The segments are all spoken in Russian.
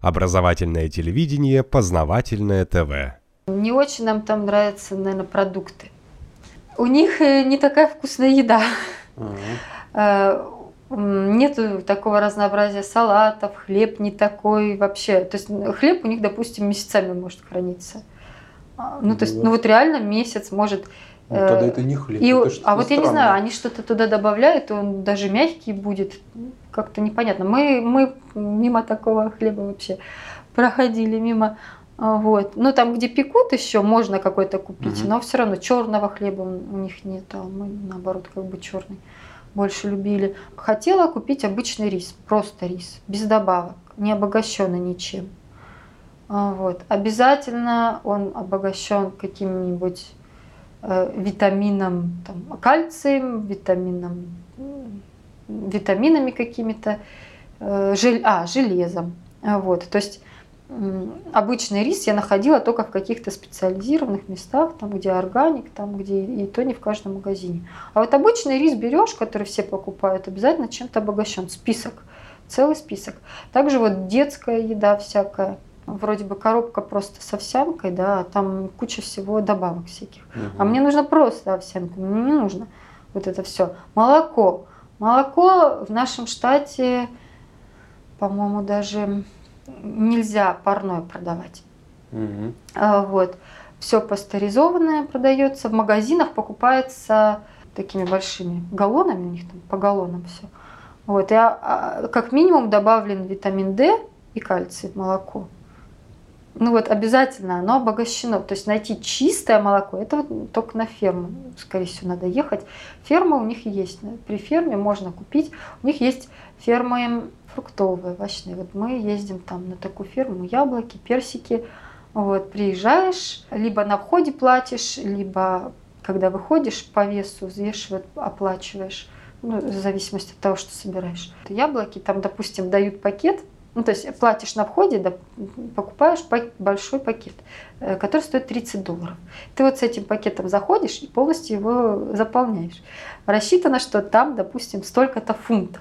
Образовательное телевидение, познавательное ТВ. Не очень нам там нравятся, наверное, продукты. У них э, не такая вкусная еда. Uh-huh. Нету такого разнообразия салатов, хлеб не такой вообще. То есть хлеб у них, допустим, месяцами может храниться. А, ну, то есть, ну вот реально месяц может ну, тогда это не хлеб. И, это а вот странное. я не знаю, они что-то туда добавляют, он даже мягкий будет. Как-то непонятно. Мы, мы мимо такого хлеба вообще проходили, мимо. А, вот. Ну, там, где пекут еще, можно какой-то купить, угу. но все равно черного хлеба у них нет, а мы, наоборот, как бы черный больше любили. Хотела купить обычный рис, просто рис, без добавок, не обогащенный ничем. А, вот. Обязательно он обогащен каким-нибудь Э, витамином, там, кальцием, витамином, витаминами какими-то, э, жел, а, железом. Вот. То есть обычный рис я находила только в каких-то специализированных местах, там, где органик, там, где и то не в каждом магазине. А вот обычный рис берешь, который все покупают, обязательно чем-то обогащен. Список, целый список. Также вот детская еда всякая – вроде бы коробка просто с овсянкой, да, а там куча всего добавок всяких. Угу. А мне нужно просто овсянку, мне не нужно вот это все. Молоко. Молоко в нашем штате, по-моему, даже нельзя парное продавать. Угу. А, вот. Все пастеризованное продается. В магазинах покупается такими большими галлонами, у них там по галлонам все. Вот. И а, как минимум добавлен витамин D и кальций в молоко ну вот обязательно оно обогащено. То есть найти чистое молоко, это вот только на ферму, скорее всего, надо ехать. Ферма у них есть. При ферме можно купить. У них есть фермы фруктовые, овощные. Вот мы ездим там на такую ферму, яблоки, персики. Вот, приезжаешь, либо на входе платишь, либо когда выходишь по весу, взвешивают, оплачиваешь. Ну, в зависимости от того, что собираешь. Яблоки там, допустим, дают пакет ну, то есть платишь на входе, да, покупаешь большой пакет, э, который стоит 30 долларов. Ты вот с этим пакетом заходишь и полностью его заполняешь. Рассчитано, что там, допустим, столько-то фунтов.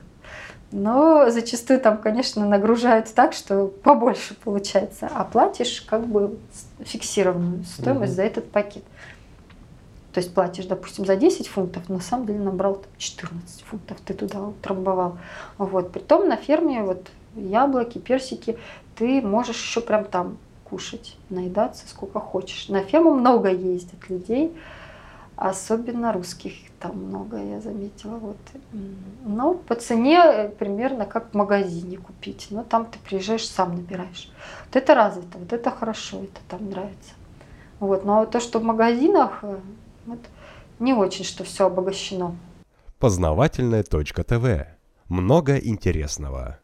Но зачастую там, конечно, нагружают так, что побольше получается, а платишь как бы фиксированную стоимость mm-hmm. за этот пакет. То есть платишь, допустим, за 10 фунтов, на самом деле набрал там 14 фунтов, ты туда утрамбовал. Вот. Притом на ферме вот яблоки, персики, ты можешь еще прям там кушать, наедаться сколько хочешь. На ферму много ездят людей, особенно русских там много, я заметила. Вот. Но по цене э, примерно как в магазине купить. Но там ты приезжаешь, сам набираешь. Вот это развито, вот это хорошо, это там нравится. Вот. Но то, что в магазинах, э, вот, не очень, что все обогащено. Познавательная точка ТВ. Много интересного.